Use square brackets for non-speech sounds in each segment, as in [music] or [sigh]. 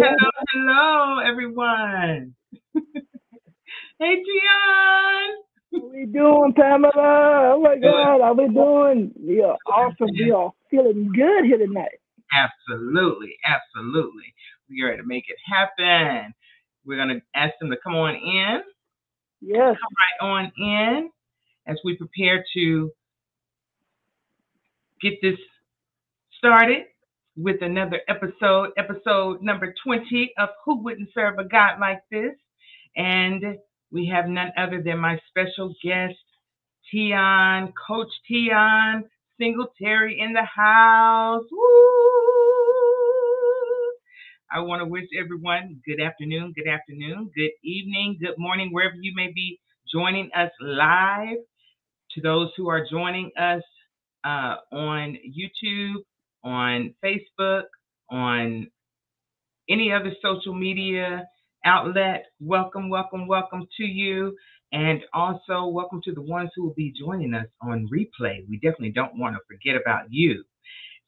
Hello, hello, everyone. [laughs] hey, Tion. How we doing, Pamela? Oh my God, how we doing? We are awesome. We are feeling good here tonight. Absolutely, absolutely. We are to make it happen. We're going to ask them to come on in. Yes. Come right on in as we prepare to get this started with another episode, episode number 20 of Who Wouldn't Serve a God Like This? And we have none other than my special guest, Tion, Coach Tion Singletary in the house. Woo! I want to wish everyone good afternoon, good afternoon, good evening, good morning, wherever you may be joining us live. To those who are joining us uh, on YouTube, on Facebook, on any other social media outlet, welcome, welcome, welcome to you. And also, welcome to the ones who will be joining us on replay. We definitely don't want to forget about you.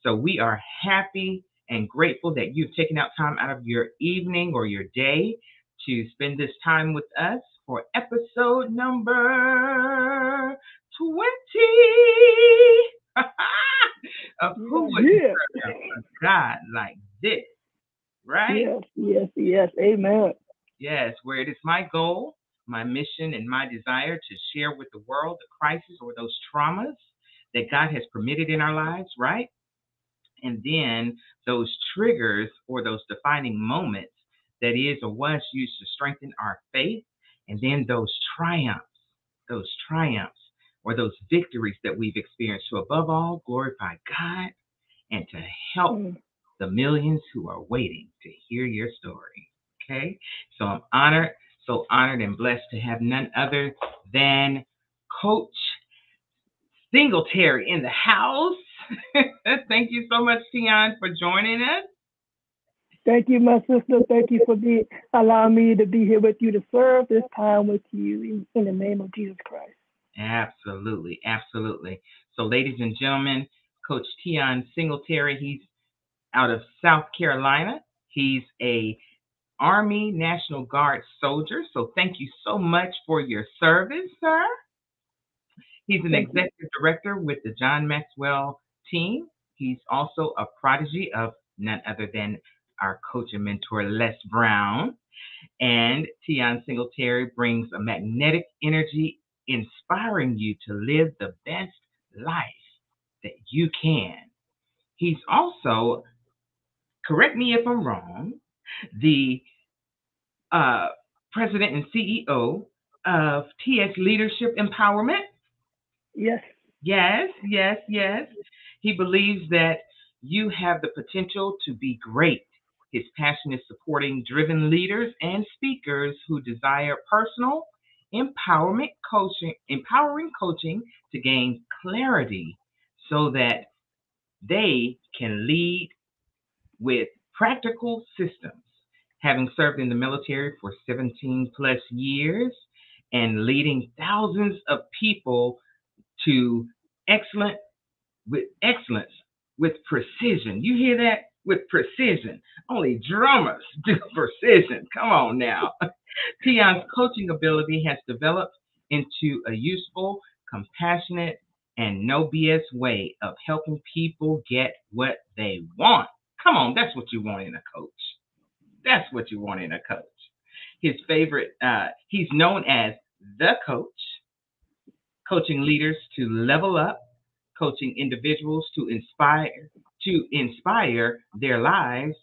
So, we are happy and grateful that you've taken out time out of your evening or your day to spend this time with us for episode number 20 [laughs] of Who Would Yeah. Serve a God Like This? Right? Yes, yes, yes. Amen. Yes, where it is my goal, my mission, and my desire to share with the world the crisis or those traumas that God has permitted in our lives, right? And then those triggers or those defining moments that is or was used to strengthen our faith, and then those triumphs, those triumphs or those victories that we've experienced to above all glorify God and to help Mm. the millions who are waiting to hear your story. Okay? So I'm honored, so honored and blessed to have none other than Coach Singletary in the house. [laughs] Thank you so much, Tion, for joining us. Thank you, my sister. Thank you for being allowing me to be here with you to serve this time with you in, in the name of Jesus Christ. Absolutely, absolutely. So, ladies and gentlemen, Coach Tion Singletary, he's out of South Carolina. He's a Army National Guard soldier. So, thank you so much for your service, sir. He's an executive director with the John Maxwell team. He's also a prodigy of none other than our coach and mentor, Les Brown. And Tion Singletary brings a magnetic energy inspiring you to live the best life that you can. He's also, correct me if I'm wrong, the uh, president and CEO of TX Leadership Empowerment. Yes. Yes, yes, yes. He believes that you have the potential to be great. His passion is supporting driven leaders and speakers who desire personal empowerment coaching, empowering coaching to gain clarity so that they can lead with practical systems. Having served in the military for 17 plus years and leading thousands of people to excellent with excellence with precision. You hear that? With precision. Only drummers [laughs] do precision. Come on now. [laughs] Tion's coaching ability has developed into a useful, compassionate, and no BS way of helping people get what they want. Come on, that's what you want in a coach. That's what you want in a coach. His favorite, uh, he's known as the coach, coaching leaders to level up, coaching individuals to inspire to inspire their lives,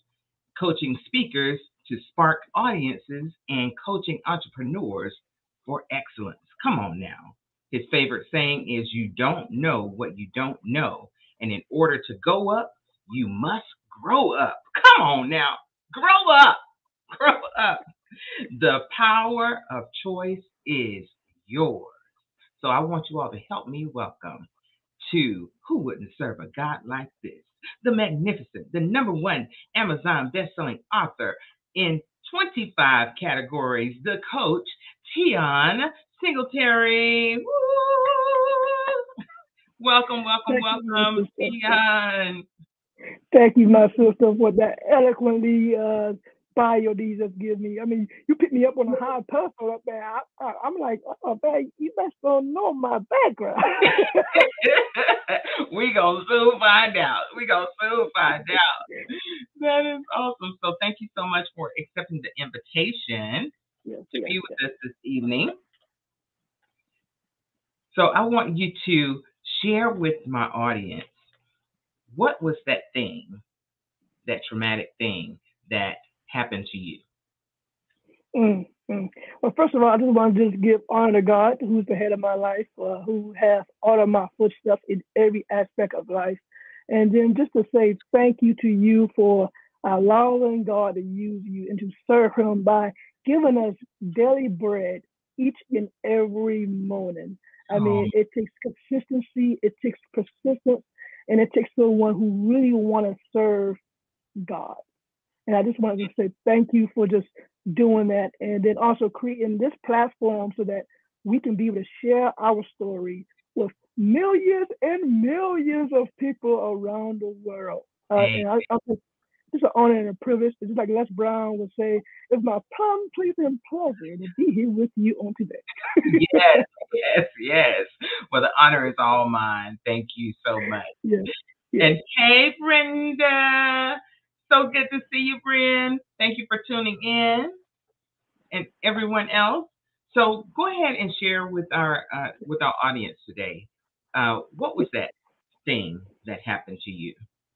coaching speakers to spark audiences, and coaching entrepreneurs for excellence. Come on now. His favorite saying is you don't know what you don't know, and in order to go up, you must grow up. Come on now. Grow up. [laughs] Grow up. The power of choice is yours. So I want you all to help me welcome to Who Wouldn't Serve a God Like This? The magnificent, the number one Amazon best-selling author in 25 categories, the coach, Tion Singletary. Woo! Welcome, welcome, Thank welcome, sister. Tion. Thank you, my sister, for that eloquently uh, bio that you just give me. I mean, you pick me up on a high pedestal up there. I, I, I'm like, uh-uh, oh, man, you best don't know my background. [laughs] we gonna soon find out. We gonna soon find out. That is awesome. So thank you so much for accepting the invitation yes, to yes, be with yes. us this evening. So I want you to share with my audience what was that thing, that traumatic thing that happened to you? Mm, mm. Well, first of all, I just want to just give honor to God, who's the head of my life, uh, who has ordered my footsteps in every aspect of life. And then just to say thank you to you for allowing God to use you and to serve Him by giving us daily bread each and every morning. I mean, it takes consistency, it takes persistence, and it takes someone who really want to serve God. And I just wanted to say thank you for just doing that, and then also creating this platform so that we can be able to share our story with millions and millions of people around the world. Uh, and I, I it's an honor and a privilege. It's just like Les Brown would say, it's my plum, pleasing pleasure to be here with you on today. yes, [laughs] yes, yes. Well, the honor is all mine. Thank you so much. Yes. yes. And hey, Brenda. So good to see you, Bryn. Thank you for tuning in, and everyone else. So go ahead and share with our uh, with our audience today. Uh, what was that thing that happened to you?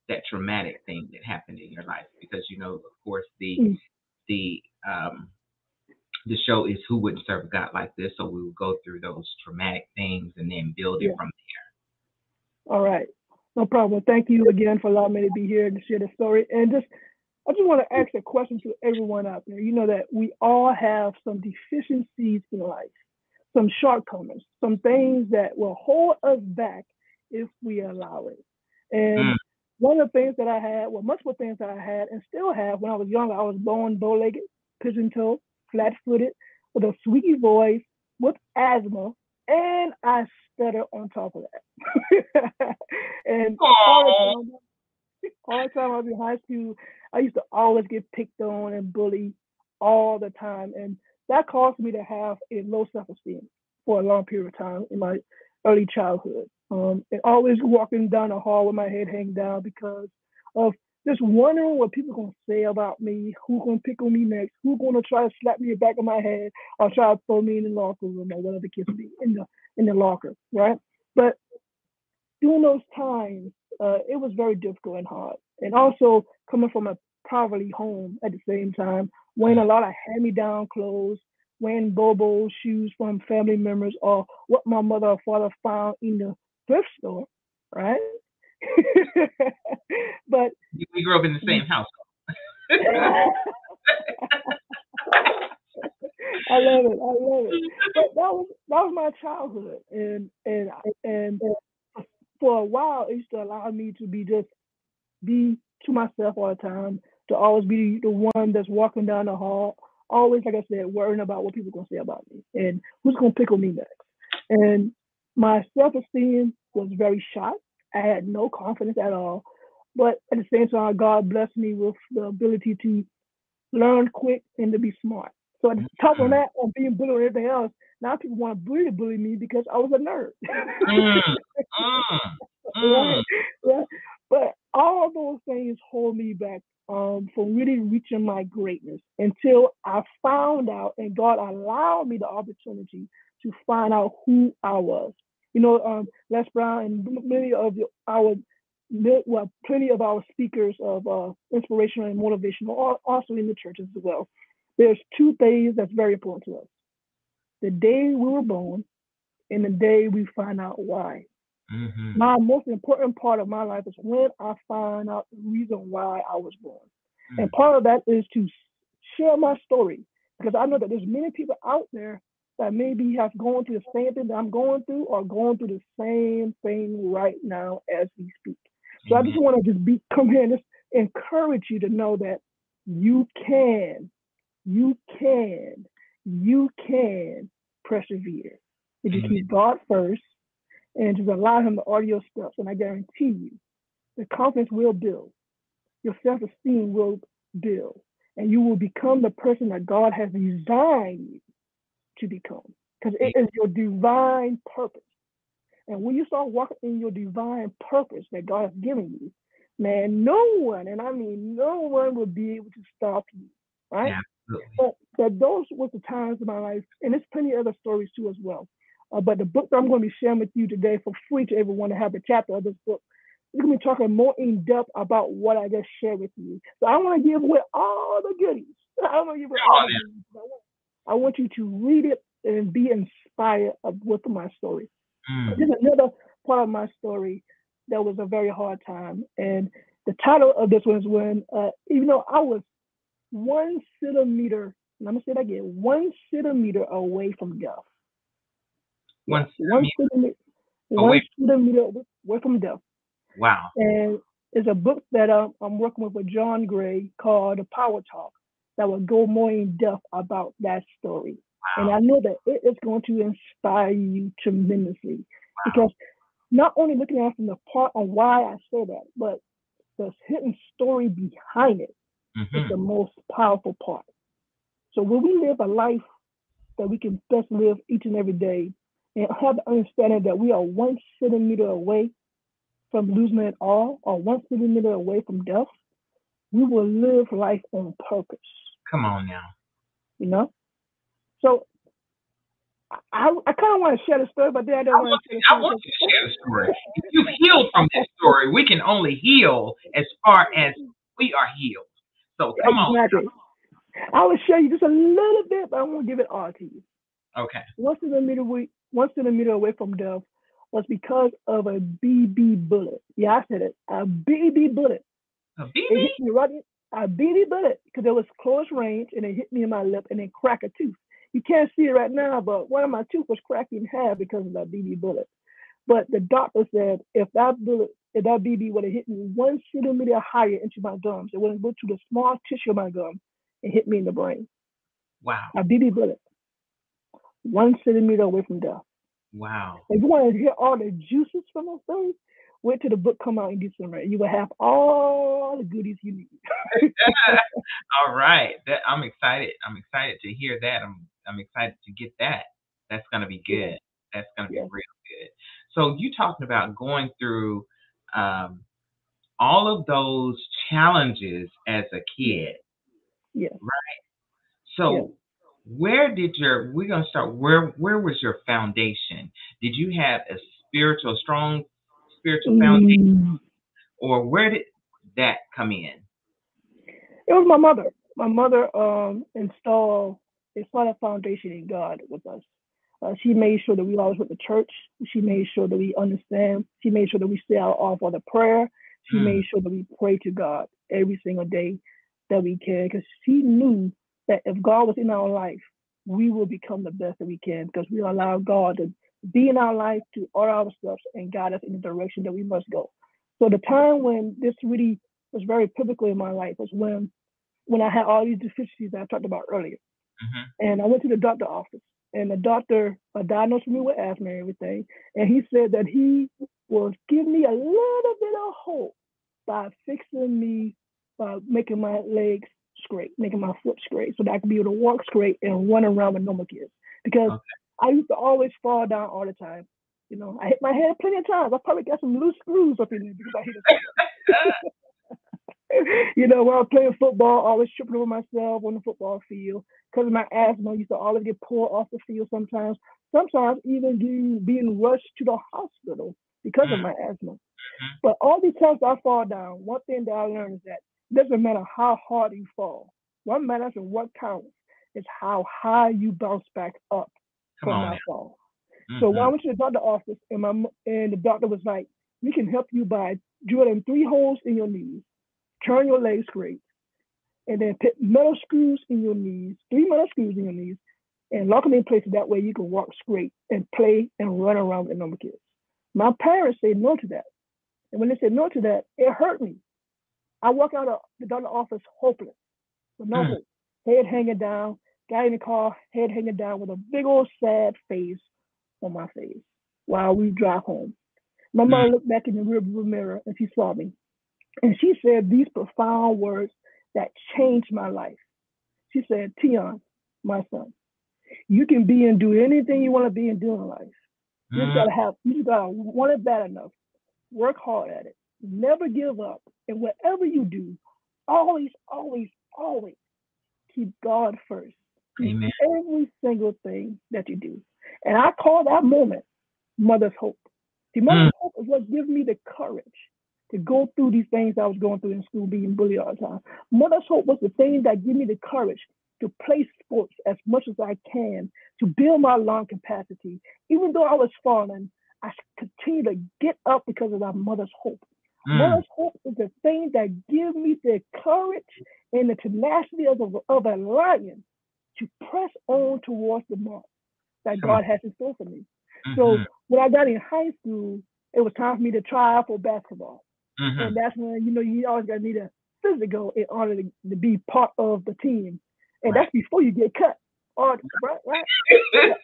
That traumatic thing that happened in your life? Because you know, of course, the Mm. the um, the show is Who Wouldn't Serve a God Like This? So we will go through those traumatic things and then build it Yeah. from there. All right. No problem. Thank you again for allowing me to be here to share the story. And just, I just want to ask a question to everyone out there. You know that we all have some deficiencies in life, some shortcomings, some things that will hold us back if we allow it. And Mm. one of the things that I had, well, multiple things that I had and still have when I was younger, I was born bow-legged, pigeon-toed, flat-footed, with a squeaky voice, with asthma, and I stutter on top of that. [laughs] and all the time, all the time I was in high school, I used to always get picked on and bullied all the time, and that caused me to have a low self-esteem for a long period of time in my early childhood. Um, and always walking down the hall with my head hanging down because of just wondering what people gonna say about me, who's gonna pick on me next, who's gonna try to slap me in the back of my head or try to throw me in the locker room or whatever the may be in the in the locker, right? But during those times, uh, it was very difficult and hard. And also coming from a poverty home at the same time, wearing a lot of hand-me-down clothes, wearing Bobo shoes from family members or what my mother or father found in the thrift store, right? [laughs] but We grew up in the same house. [laughs] I love it. I love it. But that was that was my childhood, and and and for a while, it used to allow me to be just be to myself all the time, to always be the one that's walking down the hall, always like I said, worrying about what people gonna say about me and who's gonna pick on me next. And my self esteem was very shot. I had no confidence at all. But at the same time, God blessed me with the ability to learn quick and to be smart. So at the top of that, on being bullied or anything else, now people want to bully bully me because I was a nerd. Mm, mm, [laughs] mm. right, right. But all those things hold me back um, from really reaching my greatness until I found out and God allowed me the opportunity to find out who I was. You know, um, Les Brown and many of our well, plenty of our speakers of uh, inspirational and motivational are also in the churches as well. There's two things that's very important to us: the day we were born, and the day we find out why. Mhm. My most important part of my life is when I find out the reason why I was born. Mm. And part of that is to share my story because I know that there's many people out there that maybe have gone through the same thing that I'm going through or going through the same thing right now as we speak. So I just mm-hmm. want to just be come here and just encourage you to know that you can, you can, you can persevere if you keep mm-hmm. God first and just allow Him to order your steps. And I guarantee you, the confidence will build your self esteem will build and you will become the person that God has designed you to become because it is your divine purpose. And when you start walking in your divine purpose that God has given you, man, no one, and I mean no one will be able to stop you, right? Yeah, but, but those were the times in my life, and there's plenty of other stories too as well. Uh, but the book that I'm going to be sharing with you today for free to everyone to have the chapter of this book we're going to be talking more in depth about what I just shared with you. So I want to give away all the goodies. [laughs] I want to give away all the goodies. I want, you to read it and be inspired with my story. Mm. There's another part of my story that was a very hard time. And the title of this one is when, uh, even though I was one centimeter, and I'm going to say that again, one centimeter away from death. One One centimeter centimeter, one away. centimeter away from death. Wow. And it's a book that um, I'm working with with John Gray called The Power Talk that will go more in depth about that story. And I know that it is going to inspire you tremendously Wow. because not only looking at from the part on why I say that, but the hidden story behind it is Mhm. the most powerful part. So when we live a life that we can best live each and every day and have the understanding that we are one centimeter away from losing it all or one centimeter away from death, we will live life on purpose, Come on now. you know? So I, I, kind of want to share the story, but then I don't want want to share I want you to share the story. If you healed from this story, we can only heal as far as we are healed. So come on. Exactly. I will show you just a little bit, but I won't give it all to you. Okay. One centimeter away, one centimeter away from death was because of a BB bullet. Yeah, I said it. A BB bullet. A It BB? hit me right in a BB bullet because it was close range and it hit me in my lip and it cracked a tooth. You can't see it right now, but one of my tooth was cracking in half because of that BB bullet. But the doctor said if that bullet, if that BB would have hit me one centimeter higher into my gums, it would have went to the small tissue of my gum and hit me in the brain. Wow. A BB bullet, one centimeter away from death. Wow. If you want to hear all the juices from that story, wait till the book come out in December, you will have all the goodies you need. [laughs] All right. That I'm excited. I'm excited to hear that. I'm I'm excited to get that. That's gonna be good. That's gonna be real good. So you talking about going through um, all of those challenges as a kid. Yes. Right. So where did your we're gonna start where where was your foundation? Did you have a spiritual strong spiritual foundation Mm. or where did that come in? It was my mother. My mother um, installed a solid foundation in God with us. Uh, she made sure that we always went to church. She made sure that we understand. She made sure that we stay out of the prayer. She Mm. made sure that we pray to God every single day that we can because she knew that if God was in our life, we will become the best that we can because we allow God to be in our life to order ourselves and guide us in the direction that we must go. So the time when this really was very pivotal in my life was when when I had all these deficiencies that I talked about earlier. hmm And I went to the doctor office, and the doctor uh, diagnosed me with asthma and everything. And he said that he will give me a little bit of hope by fixing me, by making my legs straight, making my foot straight, so that I can be able to walk straight and run around with normal kids. Because Okay. I used to always fall down all the time. You know, I hit my head plenty of times. I probably got some loose screws up in there because I hit it. [laughs] you know, when I was playing football, always tripping over myself on the football field because of my asthma. I used to always get pulled off the field sometimes. Sometimes even being, being rushed to the hospital because of Mm. my asthma. But all these times I fall down, one thing that I learned is that it doesn't matter how hard you fall. What matters and what counts is how high you bounce back up Come from on. now. fall. So when I went to the doctor office, and my and the doctor was like, "We can help you by drilling three holes in your knees, turn your legs straight, and then put metal screws in your knees, three metal screws in your knees, and lock them in place. That way you can walk straight and play and run around with normal kids." My parents said no to that, and when they said no to that, it hurt me. I walk out of the doctor office hopeless, with no Mm. hope, head hanging down, got in the car, head hanging down, with a big old sad face on my face while we drive home. My mother looked back in the rearview mirror and she saw me. And she said these profound words that changed my life. She said, Tion, my son, you can be and do anything you want to be and do in life. You just gotta have, you just gotta want it bad enough. Work hard at it. Never give up. And whatever you do, always, always, always keep God first. Amen. Every single thing that you do. And I call that moment Mother's Hope. See, Mother's Hope is what gives me the courage to go through these things I was going through in school, being bullied all the time. Mother's Hope was the thing that gave me the courage to play sports as much as I can, to build my lung capacity. Even though I was falling, I continue to get up because of that Mother's Hope. Mm. Mother's Hope is the thing that gives me the courage and the tenacity of of a lion to press on towards the mark that on. God has in store for me. So Mhm. when I got in high school, it was time for me to try out for basketball. Mhm. And that's when, you know, you always got to need a physical in order to, to be part of the team. And Right. that's before you get cut. Or, [laughs] right, right. [laughs]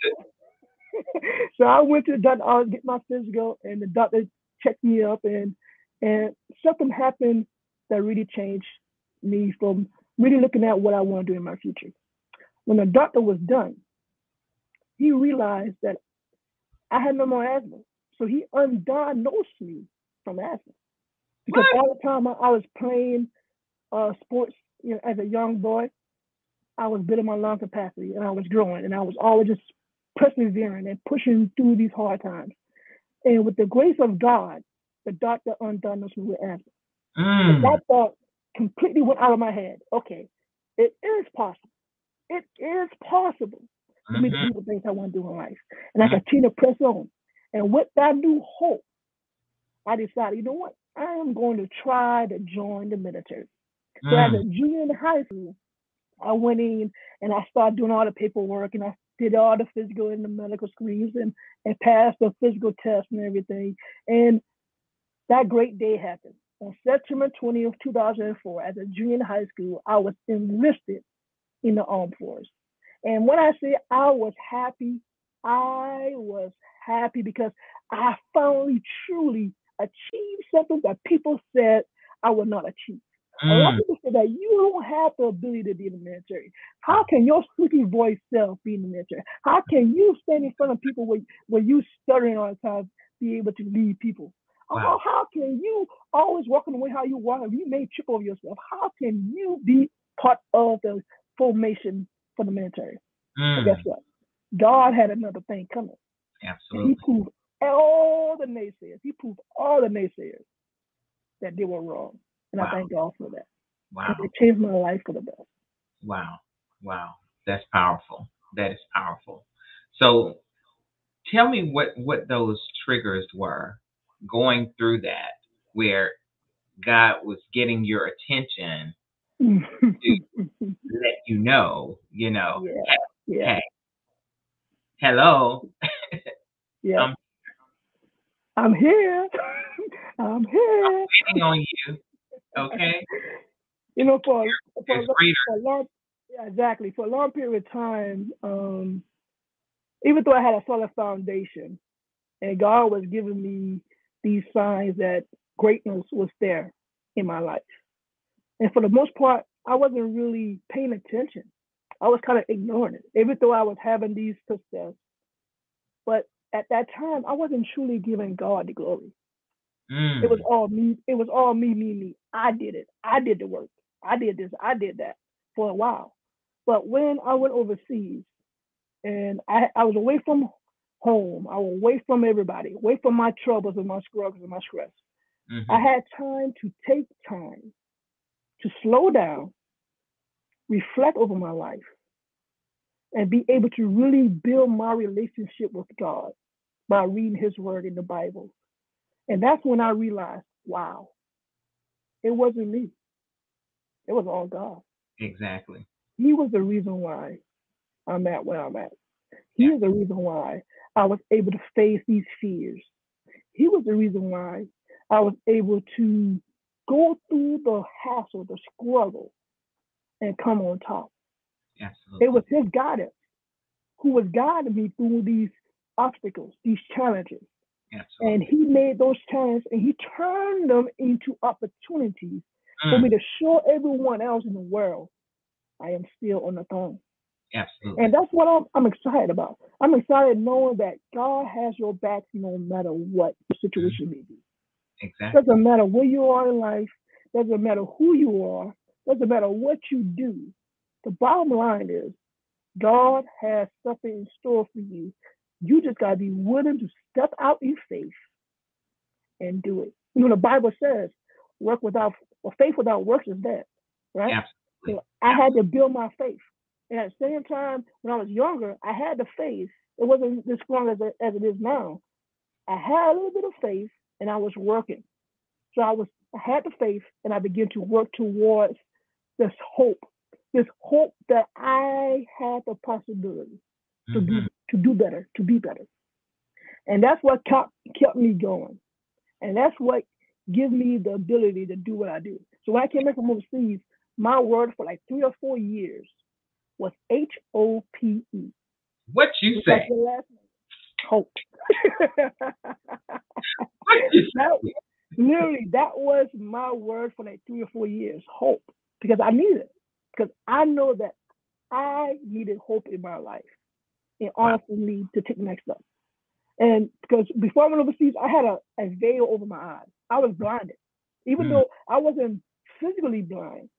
so I went to the doctor, I was getting my physical, and the doctor checked me up, and and something happened that really changed me from really looking at what I want to do in my future. When the doctor was done, he realized that I had no more asthma, so he undiagnosed me from asthma because What? all the time I, I was playing uh, sports, you know, as a young boy, I was building my lung capacity and I was growing and I was always just persevering and pushing through these hard times. And with the grace of God, the doctor undiagnosed me with asthma. Mm. That thought completely went out of my head. Okay, it is possible. It is possible for me to Mhm. do the things I want to do in life. And I continue to press on. And with that new hope, I decided, you know what? I am going to try to join the military. So as Mm. a junior in high school, I went in and I started doing all the paperwork and I did all the physical and the medical screens and, and passed the physical test and everything. And that great day happened. On September 20th, 2004, as a junior in high school, I was enlisted in the armed force. And when I say I was happy, I was happy because I finally truly achieved something that people said I would not achieve. A lot of Mm. people say that you don't have the ability to be in the military. How can your squeaky voice self be in the military? How can you stand in front of people where, where you stuttering all the time be able to lead people? Wow. How, how can you always walking the way how you walk you may trip over yourself? How can you be part of the formation for the military? But Mm. guess what? God had another thing coming. And he Absolutely. proved all the naysayers, he proved all the naysayers that they were wrong. And Wow. I thank God for that. Wow. It changed my life for the best. Wow. Wow. That's powerful. That is powerful. So tell me what what those triggers were going through that where God was getting your attention, let you know, you know, yeah, yeah, hey, hello. yeah. um, [laughs] I'm here. I'm here. waiting on you. Okay? You know, for for, a- for a long, yeah, exactly for a long period of time, um, even though I had a solid foundation, and God was giving me these signs that greatness was there in my life, and for the most part, I wasn't really paying attention. I was kind of ignoring it, even though I was having these success. But at that time, I wasn't truly giving God the glory. Mm. It was all me. It was all me, me, me. I did it. I did the work. I did this. I did that for a while. But when I went overseas and I, I was away from home, I was away from everybody, away from my troubles and my struggles and my stress. Mhm. I had time to take time to slow down, reflect over my life, and be able to really build my relationship with God by reading His Word in the Bible. And that's when I realized, wow, it wasn't me. It was all God. Exactly. He was the reason why I'm at where I'm at. He is the reason why I was able to face these fears. He was the reason why I was able to go through the hassle, the struggle, and come on top. Absolutely. It was his guidance who was guiding me through these obstacles, these challenges. Absolutely. And he made those challenges and he turned them into opportunities for me Mm, to show everyone else in the world I am still on the throne. absolutely. And that's what I'm, I'm excited about. I'm excited knowing that God has your back no matter what the situation may be. Exactly. Doesn't matter where you are in life, doesn't matter who you are, doesn't matter what you do. The bottom line is God has something in store for you. You just gotta be willing to step out in faith and do it. You know, the Bible says, work without or faith without works is dead, right? Absolutely. So I had to build my faith. And at the same time, when I was younger, I had the faith. It wasn't as strong as it, as it is now. I had a little bit of faith and I was working. So I was I had the faith and I began to work towards this hope. This hope that I had the possibility to do mm-hmm. to do better, to be better. And that's what kept kept me going. And that's what gave me the ability to do what I do. So when I came back from overseas, my word for like three or four years was H O P E. What you like say? the last [laughs] name. Hope. That, literally, that was my word for like three or four years. Hope. Because I needed it. Because I know that I needed hope in my life in order for me to take the next step. And because before I went overseas, I had a, a veil over my eyes. I was blinded. Even Mm. though I wasn't physically blind,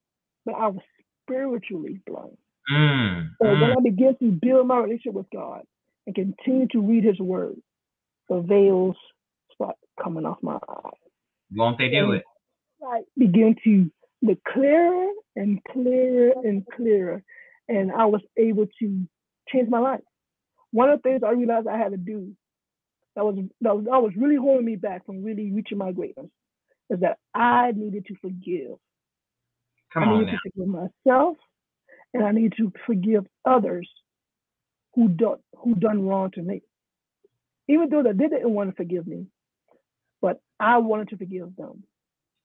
but I was spiritually blind. Mm, So when mm. I began to build my relationship with God and continue to read His Word, the veils start coming off my eyes. Won't they do it? I began to look clearer and clearer and clearer, and I was able to change my life. One of the things I realized I had to do that was that was, that was really holding me back from really reaching my greatness is that I needed to forgive. Come I needed now. to forgive myself, and I need to forgive others who done who done wrong to me. Even though they didn't want to forgive me, but I wanted to forgive them.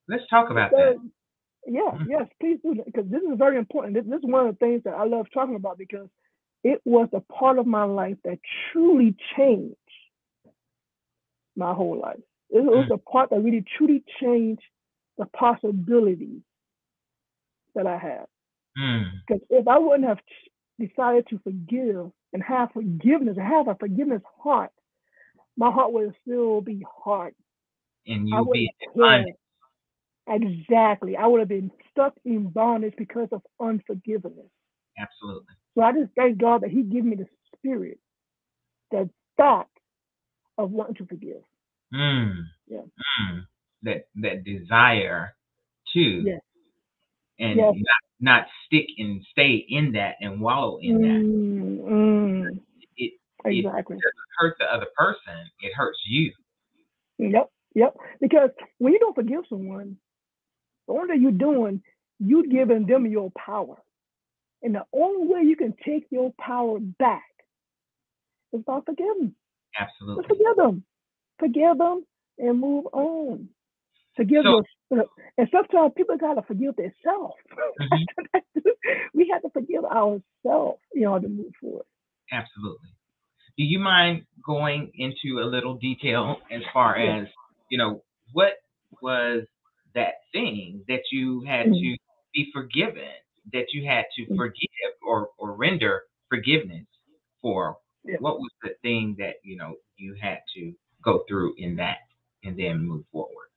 Let's talk about Third, that. yeah, Mhm. yes, please do that because this is very important. This, this is one of the things that I love talking about because it was a part of my life that truly changed my whole life. It was a part that really truly changed the possibilities that I had. Mm, Because if I wouldn't have decided to forgive and have forgiveness, and have a forgiveness heart, my heart would still be hard. and you'll be in. Exactly. I would have been stuck in bondage because of unforgiveness. Absolutely. So I just thank God that He gave me the spirit, the thought of wanting to forgive. Mm, Yeah. mm. That that desire to Yes. And Yes. not not stick and stay in that and wallow in that. Mm, mm. It exactly. doesn't hurt the other person. It hurts you. Yep. Yep. Because when you don't forgive someone, the only thing you're doing, you're giving them your power. And the only way you can take your power back is by forgiving. Just Absolutely. forgive them. Forgive them and move on. Forgive So- yourself. And sometimes people gotta forgive themselves. [laughs] Mhm. we have to forgive ourselves in order to move forward. Absolutely. Do you mind going into a little detail as far as, you know, what was that thing that you had Mhm. to be forgiven, that you had to Mhm. forgive or, or render forgiveness for? Yeah. What was the thing that, you know, you had to go through in that and then move forward?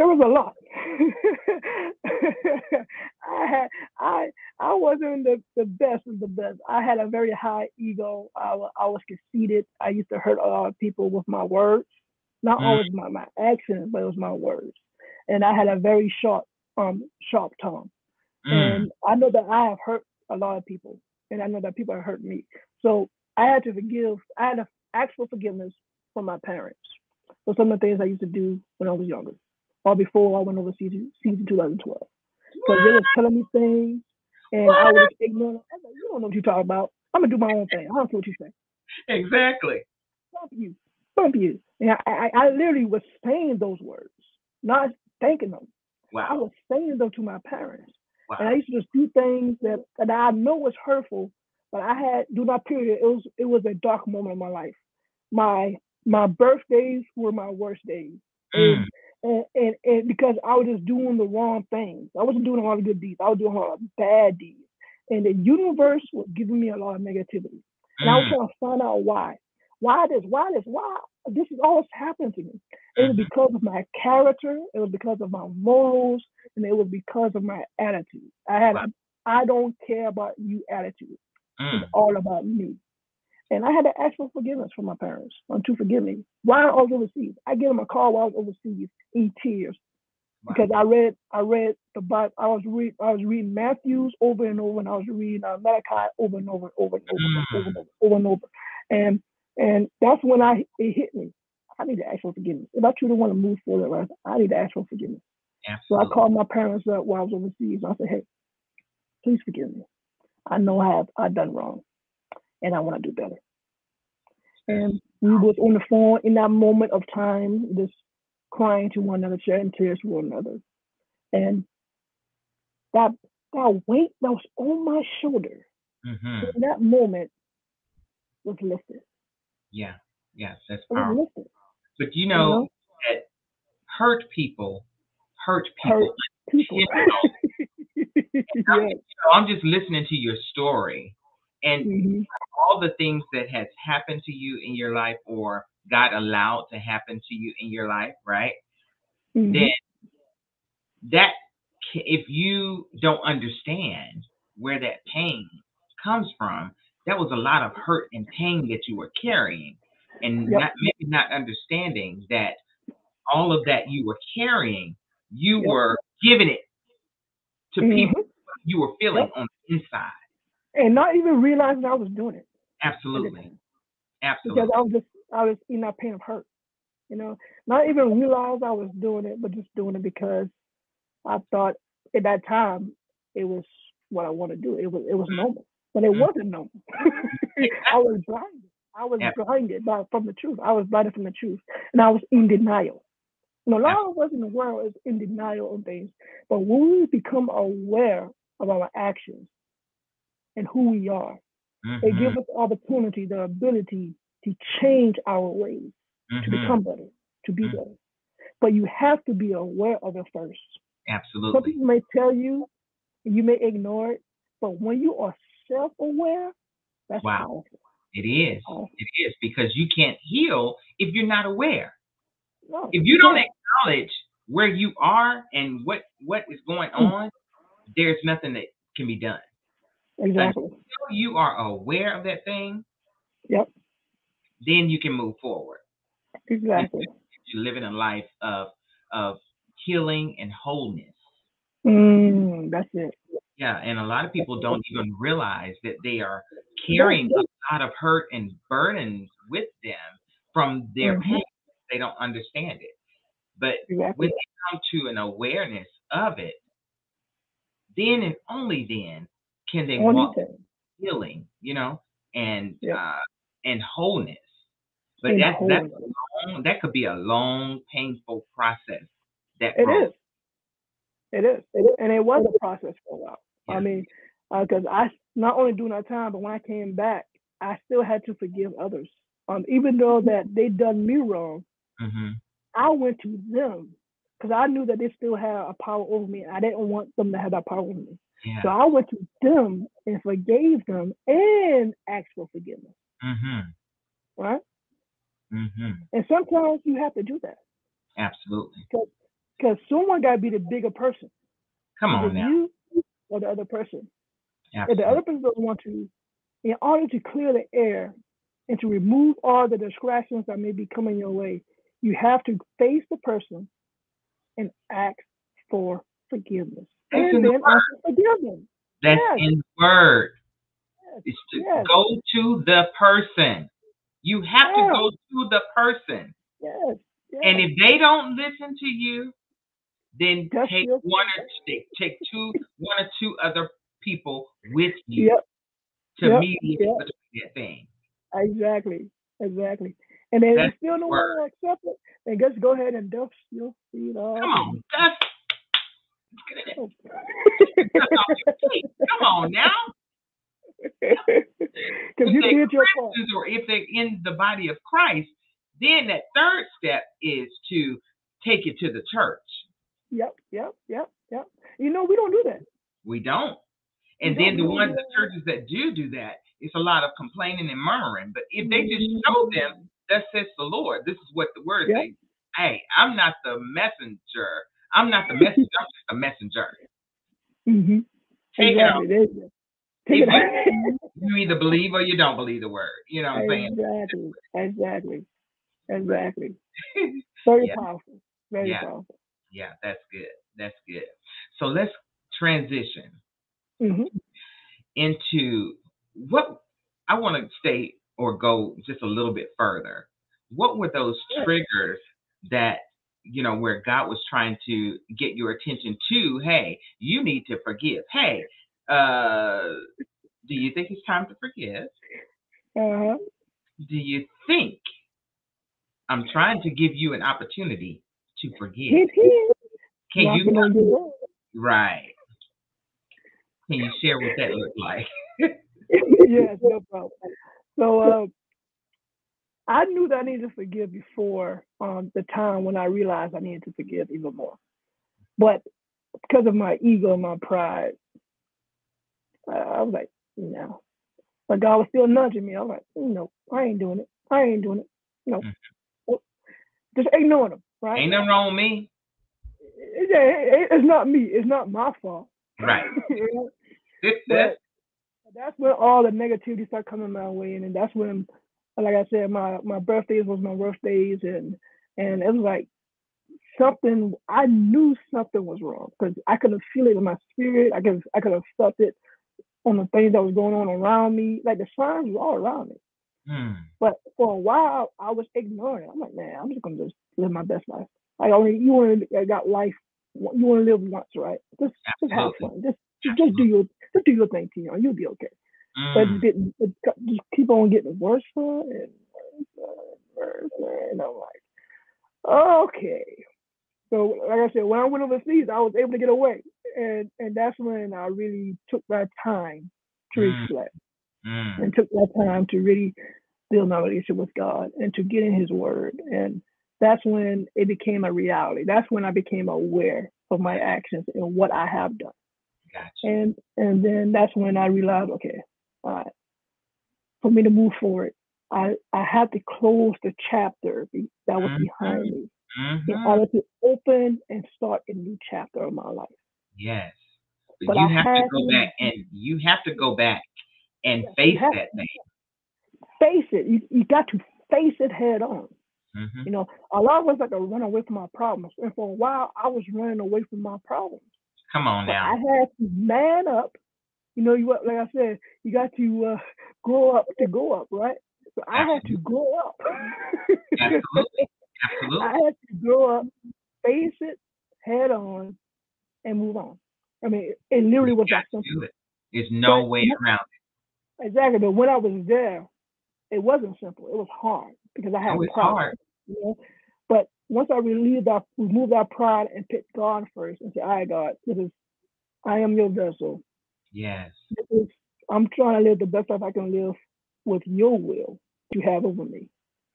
There was a lot. [laughs] I had I I wasn't the, the best of the best. I had a very high ego. I, I was conceited. I used to hurt a lot of people with my words. Not Mm. always my, my actions, but it was my words. And I had a very sharp um sharp tongue. Mm. And I know that I have hurt a lot of people, and I know that people have hurt me. So I had to forgive. I had to ask for forgiveness from my parents for some of the things I used to do when I was younger, or before I went overseas in season 2012. Because they were telling me things, and I was ignorant. I was like, "You don't know what you're talking about. I'm gonna do my own thing. I don't care what you say. Exactly. Bump you, bump you." And I, I, I literally was saying those words, not thinking them. Wow. I was saying them to my parents. And I used to just do things that, that I know was hurtful, but I had during that period, it was it was a dark moment in my life. My my birthdays were my worst days. Mm. And, and, because I was just doing the wrong things. I wasn't doing a lot of good deeds. I was doing a lot of bad deeds. And the universe was giving me a lot of negativity. And I was Mm. trying to find out why. Why this? Why this? Why? This is all that's happening to me. It was Mhm. because of my character. It was because of my morals, and it was because of my attitude. I had a I don't care about you attitude. Mm. It's all about me. And I had to ask for forgiveness from my parents um, to forgive me. While I was overseas, I gave them a call while I was overseas in tears Wow. because I read I read the Bible. I was read I was reading Matthew's over and over, and I was reading uh, Malachi over and over and over and over and over and over, over and over. And and that's when I it hit me. I need to ask for forgiveness. If I truly want to move forward, I need to ask for forgiveness. So I called my parents up while I was overseas. And I said, "Hey, please forgive me. I know I have I done wrong, and I want to do better." And we was on the phone in that moment of time, just crying to one another, sharing tears with one another, and that that weight that was on my shoulder hmm in that moment was lifted. Yeah. Yes, that's powerful. But you You know know, that hurt people hurt hurt people. people. [laughs] You [laughs] yeah. So I'm just listening to your story and hmm all the things that has happened to you in your life or God allowed to happen to you in your life, right? hmm Then that if you don't understand where that pain comes from, that was a lot of hurt and pain that you were carrying, and Yep. not maybe not understanding that all of that you were carrying, you Yep. were giving it to Mhm. people you were feeling Yep. on the inside. And not even realizing I was doing it. Absolutely, absolutely. because I was just I was in that pain of hurt. You know, not even realize I was doing it, but just doing it because I thought at that time it was what I want to do. It was it was normal, but it Mhm. wasn't normal. [laughs] I was blinded. I was Yeah. blinded by from the truth. I was blinded from the truth, and I was in denial. You know, a lot of us in the world is in denial of things, but when we become aware of our actions and who we are, it Mhm, gives us the opportunity, the ability to change our ways, to mhm. become better, to be Mhm. better. But you have to be aware of it first. Absolutely. Some people may tell you, you may ignore it, but when you are self-aware, that's Wow. powerful. It is. powerful. It is because you can't heal if you're not aware. No, If you don't acknowledge where you are and what what is going Mm. on, there's nothing that can be done. Exactly. Until you are aware of that thing, Yep, then you can move forward. exactly. You're living a life of of healing and wholeness. Mm, that's it. Yeah, and a lot of people don't even realize that they are carrying a lot of hurt and burdens with them from their Mhm. pain. They don't understand it. But Exactly. when they come to an awareness of it, then and only then can they walk healing, you know, and Yep. uh and wholeness. But that's that's wholeness. long, that could be a long, painful process. That It growth. is. It is. It is. And it was a process for a while. Yeah. I mean, because I not only during that time, but when I came back, I still had to forgive others. Um, even though that they done me wrong, hmm I went to them because I knew that they still had a power over me. and I didn't want them to have that power over me. Yeah. So I went to them and forgave them and asked for forgiveness. hmm Right? hmm And sometimes you have to do that Absolutely. because someone got to be the bigger person. Come on now. you or the other person. If the other person doesn't want to, in order to clear the air and to remove all the distractions that may be coming your way, you have to face the person and ask for forgiveness. That's in and the then ask for forgiveness. That's Yes. in the word. Yes. It's to Yes. go to the person. You have to Yes. go to the person. Yes. yes. And if they don't listen to you, then That's take one or two, take two, [laughs] one or two other people with you Yep. to Yep. mediate Yep. that thing. Exactly. Exactly. And then if That's you still don't want to accept it, then just go ahead and dust your feet off. Come on, dust. and- Dust off your feet. Come on now. [laughs] Because you did your part. Or if they're in the body of Christ, Then that third step is to take it to the church. Yep, yep, yep, yep. You know, we don't do that. We don't. And We then the don't do ones, the churches that do do that, it's a lot of complaining and murmuring. But if they just Mhm. show them, that says the Lord, this is what the word Yep. says. Hey, I'm not the messenger. I'm not the messenger. I'm just a messenger. Mm-hmm. Take it exactly. There you. Take it [laughs] If You either believe or you don't believe the word. You know what I'm saying? Exactly. Exactly. Exactly. [laughs] Very Yeah. powerful. Very Yeah. powerful. Yeah, that's good. That's good. So let's transition hmm into what I want to stay or go just a little bit further. What were those triggers that you know where God was trying to get your attention to? Hey, you need to forgive. Hey, uh, do you think it's time to forgive? Uh-huh. Do you think I'm trying to give you an opportunity to forgive? Can you Knocking on right? Can you share what that looked like? [laughs] [laughs] yes, no problem. So uh, I knew that I needed to forgive before um, the time when I realized I needed to forgive even more. But because of my ego and my pride, uh, I was like, no. But God was still nudging me. I was like, no, I ain't doing it. I ain't doing it. No. Just ignoring him, right? Ain't nothing wrong with me. It- it- it's not me. It's not my fault. Right. [laughs] You know? This, But that's when all the negativity started coming my way, and, and that's when, like I said, my my birthdays was my birthdays, and and it was like something. I knew something was wrong because I could have feel it in my spirit. I could I could have felt it on the things that was going on around me. Like the signs were all around me. Hmm. But for a while, I was ignoring it. I'm like, man, I'm just gonna just live my best life. Like, only you want to got life. You want to live once, right? Just just have fun. Just just do your just do your thing, Tion. And you'll be okay. But Mm. it didn't. It just keep on getting worse and worse and worse. And I'm like, okay. So, like I said, when I went overseas, I was able to get away, and and that's when I really took that time to Mm. reflect Mm. and took that time to really build my relationship with God and to get in His Word. And that's when it became a reality. That's when I became aware of my actions and what I have done. Gotcha. And and then that's when I realized, okay, right, for me to move forward, I I had to close the chapter that was Mhm. behind me in Mhm. order to open and start a new chapter of my life. Yes. But But you I have to go to- back and you have to go back and Yes, face that thing. Face it. You, you got to face it head on. hmm You know, a lot of us like to run away from our problems. And for a while, I was running away from my problems. Come on But I had to man up. You know, you like I said, you got to uh, grow up to go up, right? So I had to grow up. Absolutely. Absolutely. [laughs] I had to grow up, face it head on, and move on. I mean, it, it literally You was that simple. it. There's no But way around it. Exactly. But when I was there, it wasn't simple. It was hard because I had it's pride. hard. You know? But once I relieved that, removed that pride and picked God first and said, "All right, God, this is, I am your vessel. Yes. I'm trying to live the best life I can live with your will you have over me.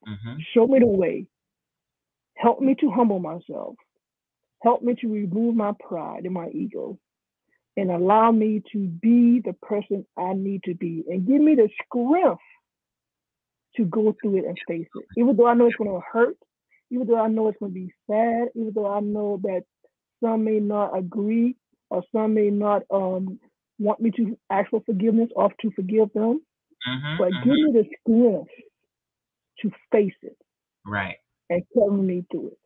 hmm Show me the way. Help me to humble myself. Help me to remove my pride and my ego, and allow me to be the person I need to be, and give me the strength to go through it and face it. Even though I know it's going to hurt, even though I know it's going to be sad, even though I know that some may not agree or some may not um, want me to ask for forgiveness or to forgive them, hmm but give me the strength to face it Right. and carry me through it.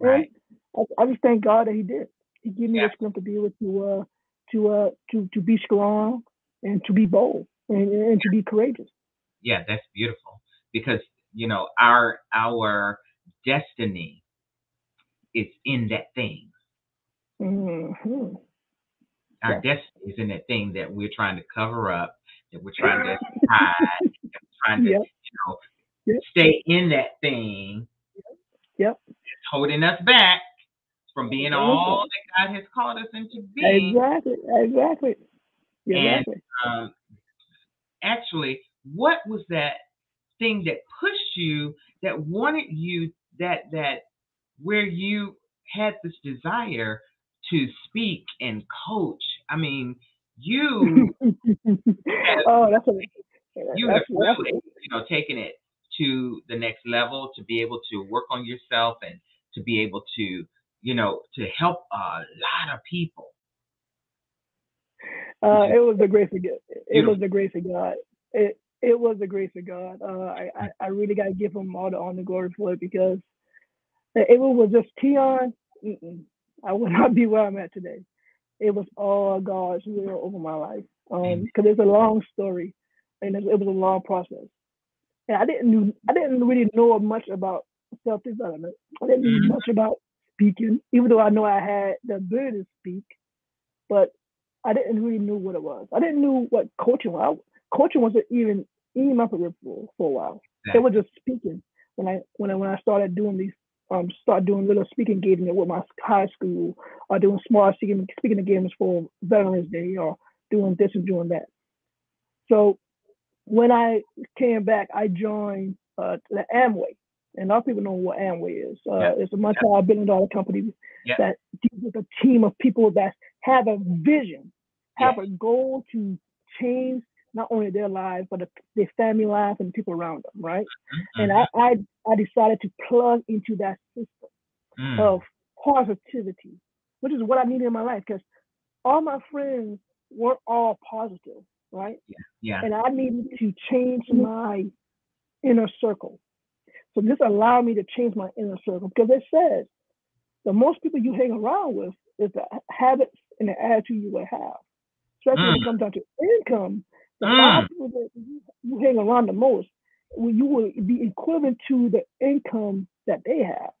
And Right. I, I just thank God that He did. He gave me Yeah. the strength to be able to uh, to uh, to to be strong and to be bold and, and to be courageous. Yeah, that's beautiful because you know our our destiny is in that thing. hmm Our destiny is in that thing that we're trying to cover up, that we're trying to hide, that we're trying to Yep. you know Yep. stay in that thing. Yep. It's holding us back from being all that God has called us into being. Exactly. Exactly. And- um, actually, what was that thing that pushed you that wanted you that that where you had this desire to speak and coach. I mean, you [laughs] oh, that's a, you that's, have really you know taken it to the next level to be able to work on yourself and to be able to you know to help a lot of people. Uh, it was the grace of God. It was the grace of God. It it was the grace of God. Uh, I, I, I really got to give him all the honor glory for it because if it was just Tion, I would [laughs] not be where I'm at today. It was all God's will over my life. Um, because it's a long story, and it, was a long process. And I didn't knew, I didn't really know much about self development. I didn't know Mhm. much about speaking, even though I know I had the ability to speak, but I didn't really know what it was. I didn't know what coaching was. I, coaching wasn't even in my peripheral for a while. It was just speaking. When I when I when I started doing these um start doing little speaking engagements with my high school or doing small speaking speaking engagements for Veterans Day or doing this and doing that. So when I came back, I joined uh, the Amway, and a lot of people know what Amway is. Uh, Yeah. It's a multi-billion dollar company Yeah. that deals with a team of people that have a vision, have Yes. a goal to change not only their lives but the, their family lives and the people around them, right? And I, I I decided to plug into that system Mm. of positivity, which is what I needed in my life because all my friends were all positive, right? yeah. And I needed to change my inner circle. So this allowed me to change my inner circle because it says the most people you hang around with is the habits and the attitude you will have. Especially when it Mm. comes down to income, the Mm. five people that you, you hang around the most, well, you will be equivalent to the income that they have.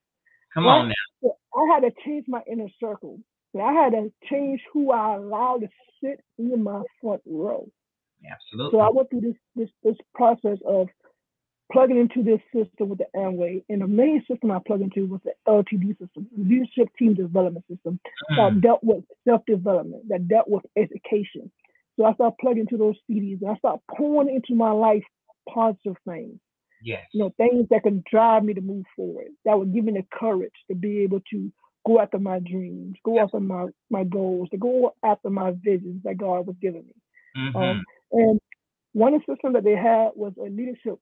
Come Right? on now. So I had to change my inner circle. I had to change who I allowed to sit in my front row. Absolutely. So I went through this this this process of plugging into this system with the Amway, and the main system I plugged into was the LTD system, Leadership Team Development System, that Mm. dealt with self development, that dealt with education. So I started plugging into those CDs, and I started pouring into my life positive things, Yes. you know, things that can drive me to move forward, that would give me the courage to be able to go after my dreams, go after my my goals, to go after my visions that God was giving me. Mhm. Um, and one system that they had was a leadership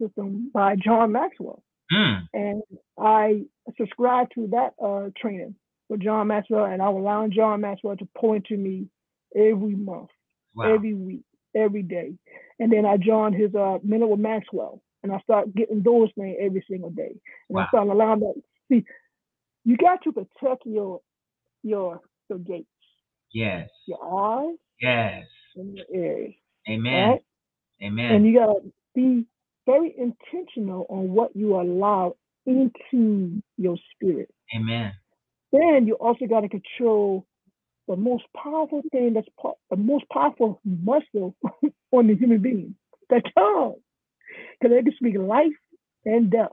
system by John Maxwell. Mm. And I subscribed to that uh, training with John Maxwell, and I was allowing John Maxwell to pour into me every month, Wow. every week, every day. And then I joined his uh, Minute with Maxwell, and I started getting those things every single day. And Wow. I started allowing that. See, you got to protect your your your gates, Yes. your eyes, Yes. and your ears. Amen. Right? Amen. And you gotta be very intentional on what you allow into your spirit. Amen. Then you also gotta control the most powerful thing that's pa- the most powerful muscle [laughs] on the human being, the tongue, because it can speak life and death.